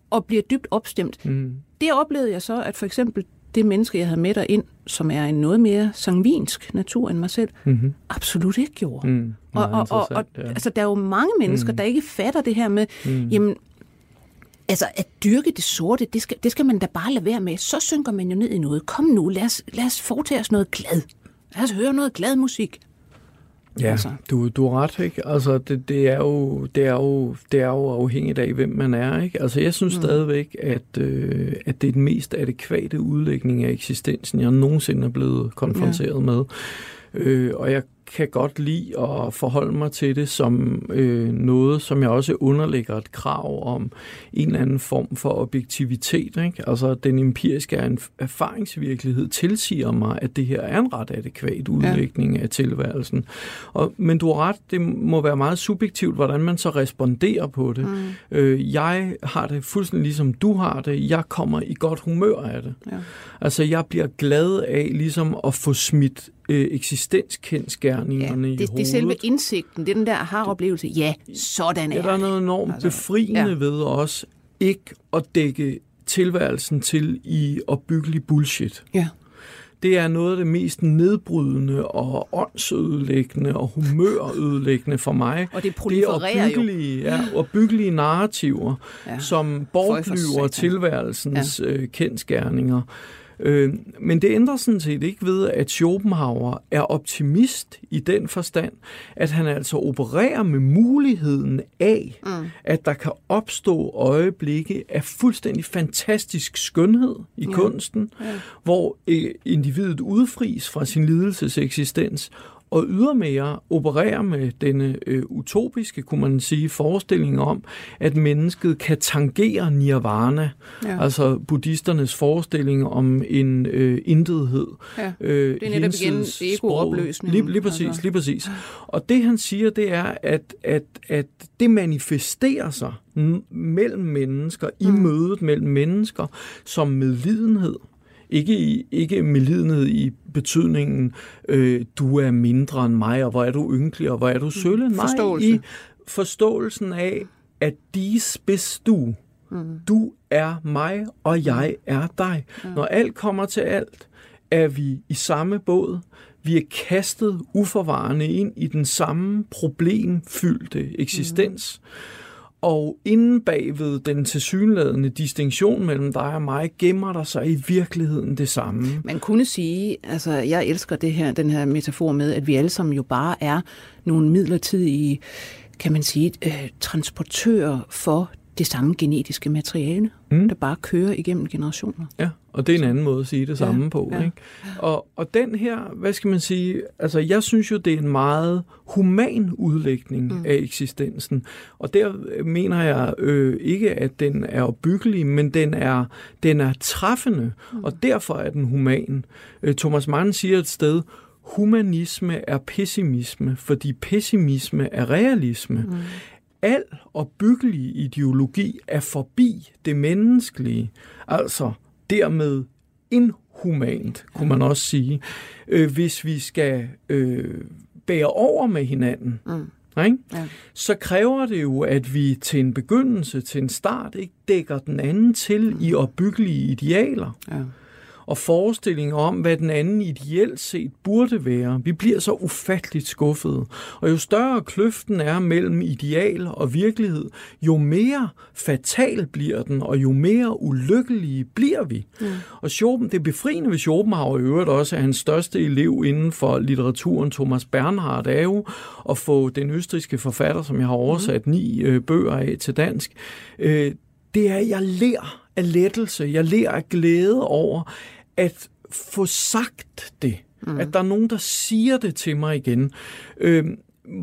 C: og bliver dybt opstemt. Mm. Det oplevede jeg så, at for eksempel det menneske, jeg havde med ind, som er en noget mere sangvinsk natur end mig selv, mm-hmm. absolut ikke gjorde. Mm, og og, og, og ja. altså, der er jo mange mennesker, mm. der ikke fatter det her med, mm. jamen, Altså, at dyrke det sorte, det skal, det skal man da bare lade være med. Så synker man jo ned i noget. Kom nu, lad os, lad os foretage os noget glad. Lad os høre noget glad musik.
D: Ja, altså. du, du er ret, ikke? Altså, det, det, er jo, det, er jo, det er jo afhængigt af, hvem man er, ikke? Altså, jeg synes mm. stadigvæk, at, øh, at det er den mest adekvate udlægning af eksistensen, jeg nogensinde er blevet konfronteret ja. med. Øh, og jeg kan godt lide at forholde mig til det som øh, noget, som jeg også underlægger et krav om en eller anden form for objektivitet. Ikke? Altså den empiriske erfaringsvirkelighed tilsiger mig, at det her er en ret adekvat udlægning ja. af tilværelsen. Og, men du har ret, det må være meget subjektivt, hvordan man så responderer på det. Mm. Øh, jeg har det fuldstændig ligesom du har det. Jeg kommer i godt humør af det. Ja. Altså jeg bliver glad af ligesom at få smidt øh, eksistenskendskærningerne ja, det, i hovedet.
C: Det er selve indsigten, det er den der aha-oplevelse. Ja, sådan er
D: det. Er der noget enormt altså, befriende ja. ved os ikke at dække tilværelsen til i opbyggelig bullshit.
C: Ja.
D: Det er noget af det mest nedbrydende og åndsødelæggende og humørødelæggende for mig.
C: Og det prolifererer det er
D: opbyggelige, jo. Ja, opbyggelige narrativer, ja. som bortflyver tilværelsens ja. øh, kendskærninger. Øh, men det ændrer sådan set ikke ved, at Schopenhauer er optimist i den forstand, at han altså opererer med muligheden af, mm. at der kan opstå øjeblikke af fuldstændig fantastisk skønhed i ja. kunsten, ja. hvor øh, individet udfries fra sin lidelseseksistens, og ydermere opererer med denne øh, utopiske, kunne man sige, forestilling om, at mennesket kan tangere nirvana, ja. altså buddhisternes forestilling om en øh, intethed.
C: Ja. Øh, det er netop igen egoopløsning.
D: Lige, lige præcis, altså. lige præcis. Og det han siger, det er, at, at, at det manifesterer sig mellem mennesker, mm. i mødet mellem mennesker, som medlidenhed. Ikke, i, ikke medlidenhed i betydningen, øh, du er mindre end mig, og hvor er du ynkelig, og hvor er du mm. sølle. Nej, Forståelse. i forståelsen af, at dis bist du. Mm. Du er mig, og jeg er dig. Ja. Når alt kommer til alt, er vi i samme båd. Vi er kastet uforvarende ind i den samme problemfyldte eksistens. Mm. Og inden bagved den tilsyneladende distinktion mellem dig og mig, gemmer der sig i virkeligheden det samme.
C: Man kunne sige, altså jeg elsker det her, den her metafor med, at vi alle sammen jo bare er nogle midlertidige, kan man sige, øh, transportører for det samme genetiske materiale, mm. der bare kører igennem generationer.
D: Ja, og det er en anden måde at sige det samme ja, på. Ja. Ikke? Og, og den her, hvad skal man sige, altså jeg synes jo, det er en meget human udlægning mm. af eksistensen. Og der mener jeg øh, ikke, at den er opbyggelig, men den er, den er træffende, mm. og derfor er den human. Øh, Thomas Mann siger et sted, humanisme er pessimisme, fordi pessimisme er realisme. Mm al opbyggelig ideologi er forbi det menneskelige, altså dermed inhumant, kunne man også sige, øh, hvis vi skal øh, bære over med hinanden. Mm. Ikke? Ja. Så kræver det jo, at vi til en begyndelse, til en start, ikke dækker den anden til mm. i opbyggelige idealer. Ja og forestillinger om, hvad den anden ideelt set burde være. Vi bliver så ufatteligt skuffede. Og jo større kløften er mellem ideal og virkelighed, jo mere fatal bliver den, og jo mere ulykkelige bliver vi. Mm. Og Schopen, det er befriende ved Schopenhauer i øvrigt også, at hans største elev inden for litteraturen, Thomas Bernhard, er jo at få den østriske forfatter, som jeg har oversat mm. ni øh, bøger af til dansk, øh, det er, at jeg lærer af lettelse, jeg lærer af glæde over at få sagt det. Mm. At der er nogen, der siger det til mig igen. Øh,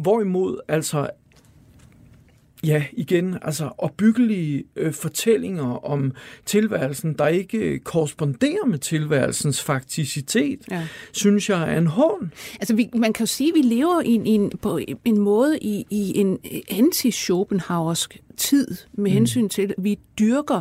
D: hvorimod altså Ja, igen, altså opbyggelige øh, fortællinger om tilværelsen, der ikke korresponderer med tilværelsens fakticitet, ja. synes jeg er en hån.
C: Altså, vi, man kan jo sige, at vi lever i en, en, på en måde i, i en anti-Schopenhauersk tid, med mm. hensyn til, at vi dyrker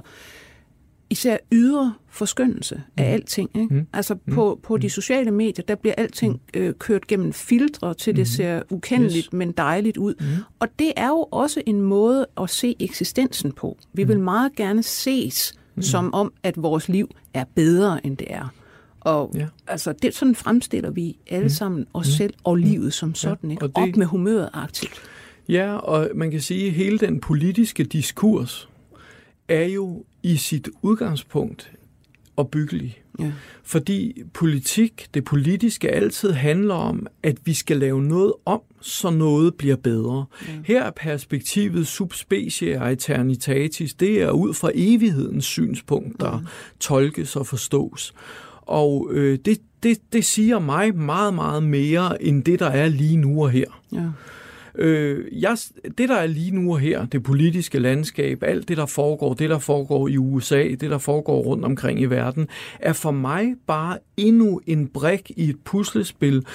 C: især ydre forskyndelse af mm. alting. Ikke? Mm. Altså mm. på, på de mm. sociale medier, der bliver alting øh, kørt gennem filtre, til det ser ukendeligt, yes. men dejligt ud. Mm. Og det er jo også en måde at se eksistensen på. Vi vil meget gerne ses mm. som om, at vores liv er bedre, end det er. Og ja. altså, det, sådan fremstiller vi alle mm. sammen os mm. selv og livet som sådan. Ja. Ikke? Og det... Op med humøret aktivt.
D: Ja, og man kan sige, at hele den politiske diskurs er jo i sit udgangspunkt opbyggelig. Ja. Fordi politik, det politiske, altid handler om, at vi skal lave noget om, så noget bliver bedre. Ja. Her er perspektivet subspecie eternitatis. Det er ud fra evighedens synspunkt, der ja. tolkes og forstås. Og øh, det, det, det siger mig meget, meget mere, end det, der er lige nu og her. Ja. Øh, jeg, det, der er lige nu og her, det politiske landskab, alt det, der foregår, det, der foregår i USA, det, der foregår rundt omkring i verden, er for mig bare endnu en brik i et puslespil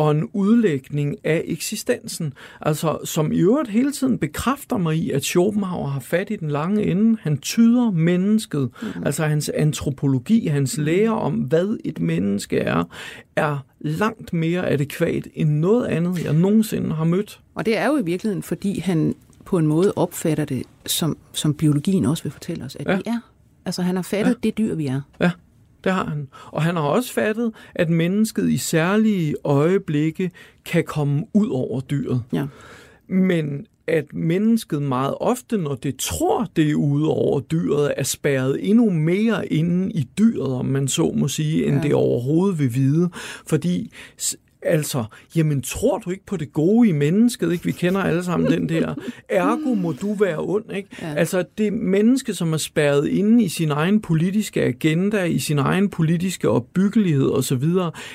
D: og en udlægning af eksistensen, altså som i øvrigt hele tiden bekræfter mig i, at Schopenhauer har fat i den lange ende. Han tyder mennesket, mm. altså hans antropologi, hans lære om, hvad et menneske er, er langt mere adekvat end noget andet, jeg nogensinde har mødt.
C: Og det er jo i virkeligheden, fordi han på en måde opfatter det, som, som biologien også vil fortælle os, at ja. vi er. Altså han har fattet ja. det dyr, vi er.
D: Ja. Det har han. Og han har også fattet, at mennesket i særlige øjeblikke kan komme ud over dyret. Ja. Men at mennesket meget ofte, når det tror, det er ude over dyret, er spærret endnu mere inde i dyret, om man så må sige, end ja. det overhovedet vil vide. Fordi Altså, jamen tror du ikke på det gode i mennesket? Ikke? Vi kender alle sammen den der. Ergo må du være ond. Ikke? Ja. Altså, det menneske, som er spærret inde i sin egen politiske agenda, i sin egen politiske opbyggelighed osv.,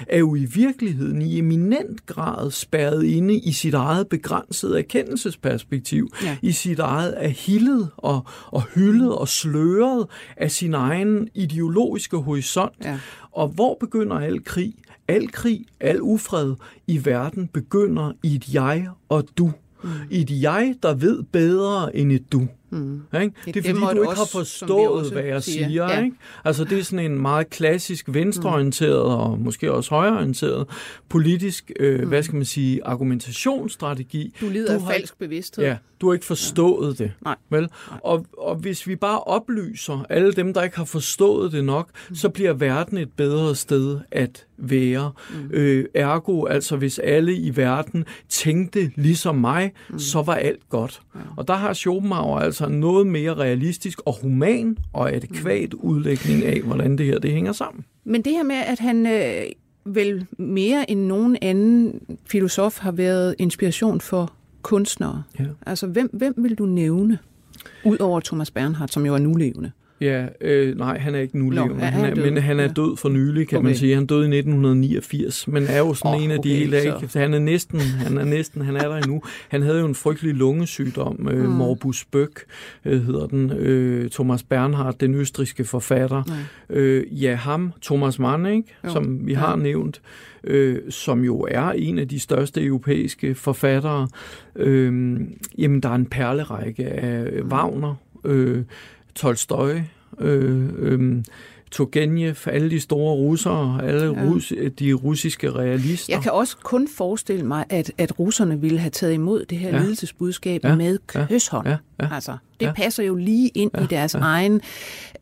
D: er jo i virkeligheden i eminent grad spærret inde i sit eget begrænsede erkendelsesperspektiv, ja. i sit eget ahillet og, og hyldet og sløret af sin egen ideologiske horisont. Ja. Og hvor begynder al krig? Al krig, al ufred i verden begynder i et jeg og du. Mm. I et jeg, der ved bedre end et du. Mm. Ikke? Det er fordi, du ikke også, har forstået, hvad jeg siger. siger ja. ikke? Altså, det er sådan en meget klassisk venstreorienteret mm. og måske også højreorienteret politisk, øh, mm. hvad skal man sige, argumentationsstrategi.
C: Du lider du af har, falsk bevidsthed.
D: Ja, du har ikke forstået ja. det. Nej. Vel? Nej. Og, og hvis vi bare oplyser alle dem, der ikke har forstået det nok, mm. så bliver verden et bedre sted at være. Mm. Øh, ergo, altså hvis alle i verden tænkte ligesom mig, mm. så var alt godt. Ja. Og der har Schopenhauer altså noget mere realistisk og human og adekvat udlægning af, hvordan det her det hænger sammen.
C: Men det her med, at han øh, vel mere end nogen anden filosof har været inspiration for kunstnere. Ja. Altså, hvem, hvem vil du nævne? Udover Thomas Bernhardt, som jo er nulevende.
D: Ja, øh, nej, han er ikke nu levende, no, han er, men han er død for nylig, kan okay. man sige. Han døde i 1989, men er jo sådan oh, en af okay, de helt af. Han er næsten, han er næsten, han er der endnu. Han havde jo en frygtelig lungesygdom, øh, mm. Morbus Bøck øh, hedder den. Øh, Thomas Bernhardt, den østriske forfatter. Mm. Øh, ja, ham, Thomas Mann, ikke? som vi har ja. nævnt, øh, som jo er en af de største europæiske forfattere. Øh, jamen, der er en perlerække af Wagner, øh, Tolstoy, øh, øh, Turgenev, alle de store russere, alle ja. rus, de russiske realister.
C: Jeg kan også kun forestille mig, at, at russerne ville have taget imod det her ja. lidelsesbudskab ja. med kysshånd. Ja. Ja. Altså, det ja. passer jo lige ind ja. i deres ja. egen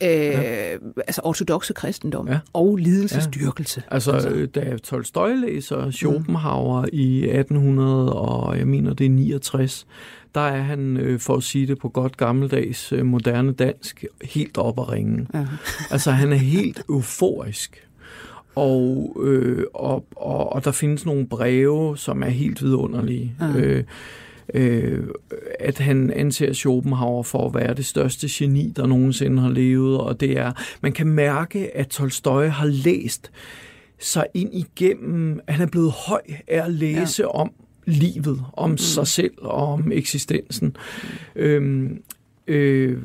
C: øh, ja. altså ortodoxe kristendom ja. og lidelsesdyrkelse.
D: Ja. Altså, altså, da Tolstoy læser Schopenhauer mm. i 1800, og jeg mener det er 69, der er han, øh, for at sige det på godt gammeldags øh, moderne dansk, helt op at ringe. Ja. altså han er helt euforisk. Og, øh, og, og, og der findes nogle breve, som er helt vidunderlige. Ja. Øh, øh, at han anser Schopenhauer for at være det største geni, der nogensinde har levet, og det er, man kan mærke, at Tolstoy har læst sig ind igennem, han er blevet høj af at læse ja. om livet, om mm. sig selv og om eksistensen. Mm. Øhm, øh,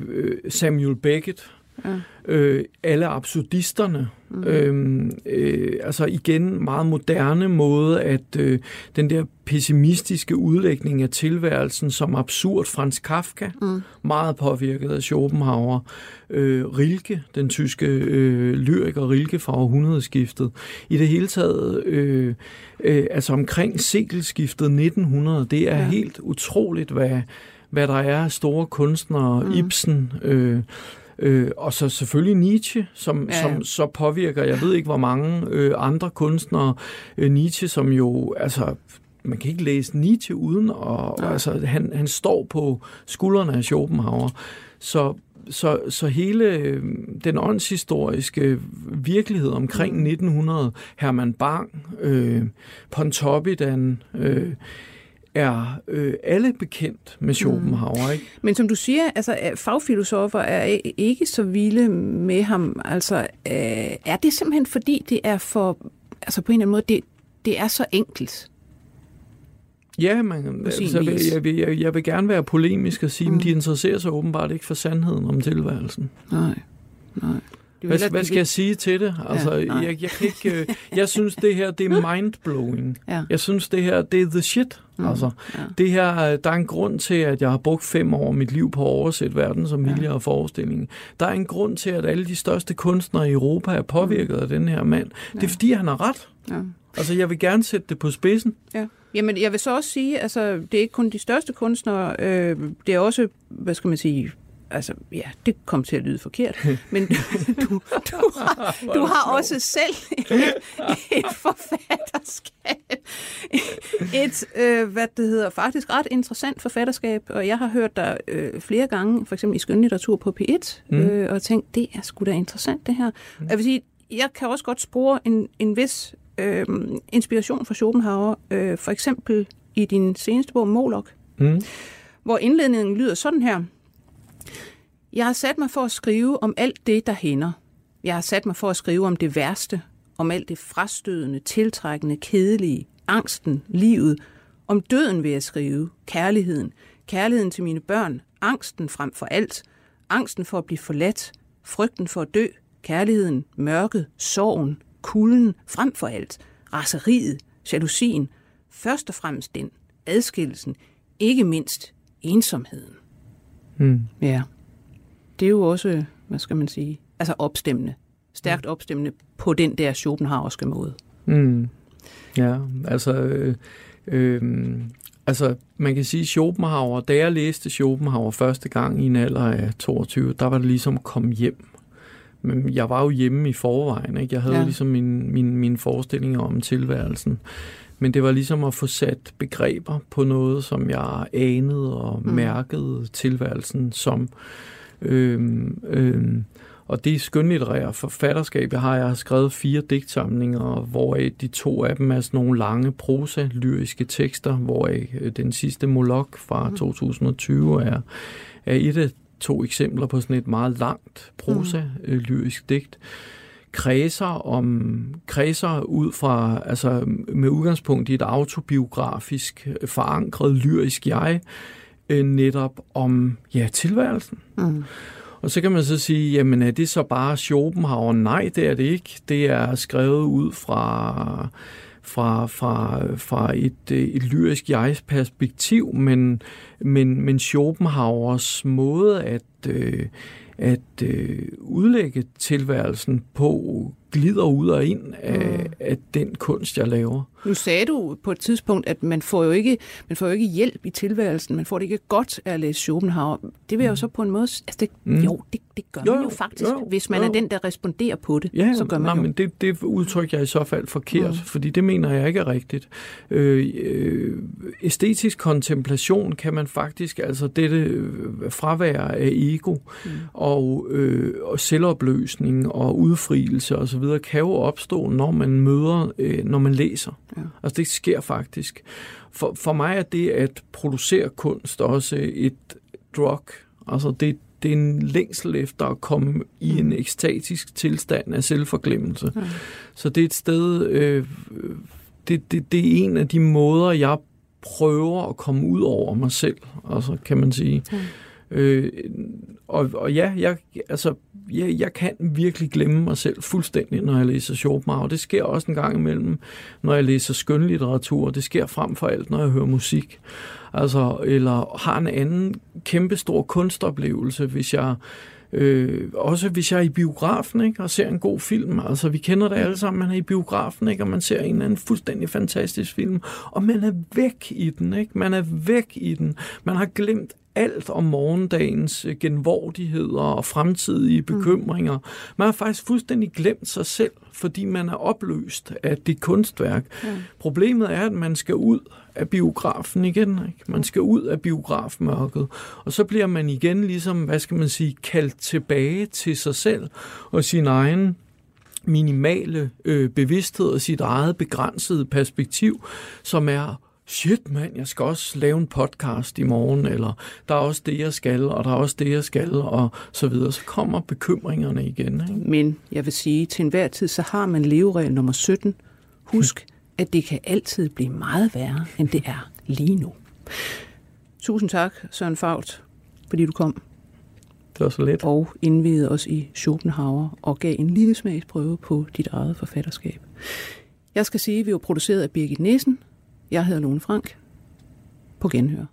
D: Samuel Beckett, ja. øh, alle absurdisterne, mm. øhm, øh, altså igen meget moderne måde, at øh, den der pessimistiske udlægning af tilværelsen som absurd, Franz Kafka, mm. meget påvirket af Schopenhauer, øh, Rilke, den tyske øh, lyriker Rilke fra århundredeskiftet. I det hele taget, øh, øh, altså omkring sekelskiftet 1900, det er ja. helt utroligt, hvad, hvad der er store kunstnere, mm. Ibsen, øh, Øh, og så selvfølgelig Nietzsche, som, ja, som så påvirker, jeg ved ikke hvor mange øh, andre kunstnere. Øh, Nietzsche, som jo, altså man kan ikke læse Nietzsche uden, og, ja. altså, han, han står på skuldrene af Schopenhauer. Så så, så hele øh, den åndshistoriske virkelighed omkring mm. 1900, Herman Bang, øh, Pontoppidan, øh, er øh, alle bekendt med Schopenhauer. Mm. Ikke?
C: Men som du siger, altså, fagfilosofer er ikke så vilde med ham. Altså, øh, er det simpelthen fordi, det er for, altså på en eller anden måde, det, det er så enkelt?
D: Ja, man, altså, jeg, jeg, vil, jeg, jeg vil gerne være polemisk og sige, mm. at de interesserer sig åbenbart ikke for sandheden om tilværelsen.
C: Nej, nej.
D: Hvad, hvad skal jeg sige til det? Altså, ja, jeg, jeg, kan ikke, øh, jeg synes, det her det er mindblowing. Ja. Jeg synes, det her det er the shit. Mm, altså, ja. det her, der er en grund til, at jeg har brugt fem år af mit liv på at oversætte verden som ja. og forestilling. Der er en grund til, at alle de største kunstnere i Europa er påvirket mm. af den her mand. Ja. Det er, fordi han har ret. Ja. Altså, jeg vil gerne sætte det på spidsen.
C: Ja. Jamen, jeg vil så også sige, altså, det er ikke kun de største kunstnere, øh, det er også, hvad skal man sige, altså, ja, det kom til at lyde forkert, men du, du, du, har, du har også selv et, et forfatterskab. Et, øh, hvad det hedder, faktisk ret interessant forfatterskab, og jeg har hørt dig øh, flere gange, for eksempel i skønlitteratur på P1, mm. øh, og tænkt, det er sgu da interessant det her. Mm. Jeg vil sige, jeg kan også godt spore en, en vis øh, inspiration fra Schopenhauer, øh, for eksempel i din seneste bog, Moloch, mm. hvor indledningen lyder sådan her. Jeg har sat mig for at skrive om alt det, der hænder. Jeg har sat mig for at skrive om det værste, om alt det frastødende, tiltrækkende, kedelige, angsten, livet, om døden vil jeg skrive, kærligheden, kærligheden til mine børn, angsten frem for alt, angsten for at blive forladt, frygten for at dø, kærligheden, mørket, sorgen, kulden, frem for alt, raseriet, jalousien, først og fremmest den, adskillelsen, ikke mindst ensomheden.
D: Mm.
C: Ja. Det er jo også, hvad skal man sige, altså opstemmende. Stærkt mm. opstemmende på den der Schopenhauerske måde.
D: Mm. Ja, altså, øh, øh, altså man kan sige, Schopenhauer, da jeg læste Schopenhauer første gang i en alder af 22, der var det ligesom komme hjem. Men jeg var jo hjemme i forvejen, ikke? Jeg havde ja. ligesom min, min, min forestillinger om tilværelsen. Men det var ligesom at få sat begreber på noget, som jeg anede og mm. mærkede tilværelsen som. Øhm, øhm, og det er skønlitterære forfatterskab. Jeg har, jeg har skrevet fire digtsamlinger, hvor de to af dem er sådan nogle lange prosa-lyriske tekster, hvor øh, den sidste Molok fra 2020 mm. er, er et af to eksempler på sådan et meget langt prosa-lyrisk mm. Kredser om kredser ud fra altså med udgangspunkt i et autobiografisk forankret lyrisk jeg øh, netop om ja tilværelsen. Mm. Og så kan man så sige, jamen er det så bare Schopenhauer? Nej, det er det ikke. Det er skrevet ud fra fra, fra, fra et, et lyrisk jegs perspektiv, men, men, men Schopenhauers måde at, øh, at øh, udlægge tilværelsen på glider ud og ind af, mm. af den kunst, jeg laver.
C: Nu sagde du på et tidspunkt, at man får jo ikke, man får jo ikke hjælp i tilværelsen. Man får det ikke godt af at læse Schopenhauer. Det vil jeg jo så på en måde... Altså det, mm. Jo, det, det gør jo, man jo faktisk. Jo, hvis man jo. er den, der responderer på det, ja, så gør man nej, jo.
D: men det, det udtrykker jeg i så fald forkert, mm. fordi det mener jeg ikke er rigtigt. Øh, øh, æstetisk kontemplation kan man faktisk, altså dette øh, fravær af ego mm. og, øh, og selvopløsning og udfrielse osv., kan jo opstå, når man møder, øh, når man læser. Ja. Altså det sker faktisk. For, for mig er det at producere kunst også et drug. Altså det, det er en længsel efter at komme i en mm. ekstatisk tilstand af selvforglemmelse. Ja. Så det er et sted, øh, det, det, det er en af de måder, jeg prøver at komme ud over mig selv, altså kan man sige. Ja. Øh, og, og ja, jeg, altså, jeg, jeg kan virkelig glemme mig selv fuldstændig, når jeg læser Schopenhauer. Det sker også en gang imellem, når jeg læser skønlitteratur. Det sker frem for alt, når jeg hører musik. Altså, eller har en anden kæmpestor kunstoplevelse, hvis jeg Øh, også hvis jeg er i biografen ikke, og ser en god film. Altså, vi kender det alle sammen. Man er i biografen, ikke, og man ser en eller anden fuldstændig fantastisk film. Og man er væk i den. Ikke? Man er væk i den. Man har glemt alt om morgendagens øh, genvordigheder og fremtidige mm. bekymringer. Man har faktisk fuldstændig glemt sig selv, fordi man er opløst af det kunstværk. Mm. Problemet er, at man skal ud af biografen igen. Ikke? Man skal ud af biografmørket. Og så bliver man igen ligesom, hvad skal man sige, kaldt tilbage til sig selv og sin egen minimale øh, bevidsthed og sit eget begrænsede perspektiv, som er shit mand, jeg skal også lave en podcast i morgen, eller der er også det, jeg skal, og der er også det, jeg skal, og så videre. Så kommer bekymringerne igen. Ikke?
C: Men jeg vil sige, til enhver tid, så har man leveregel nummer 17. Husk, at det kan altid blive meget værre, end det er lige nu. Tusind tak, Søren Faut, fordi du kom.
D: Det var så let.
C: Og indvidede os i Schopenhauer og gav en lille smagsprøve på dit eget forfatterskab. Jeg skal sige, at vi var produceret af Birgit Nissen, jeg hedder Lone Frank. På genhør.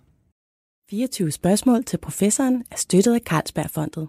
A: 24 spørgsmål til professoren er støttet af Carlsbergfondet.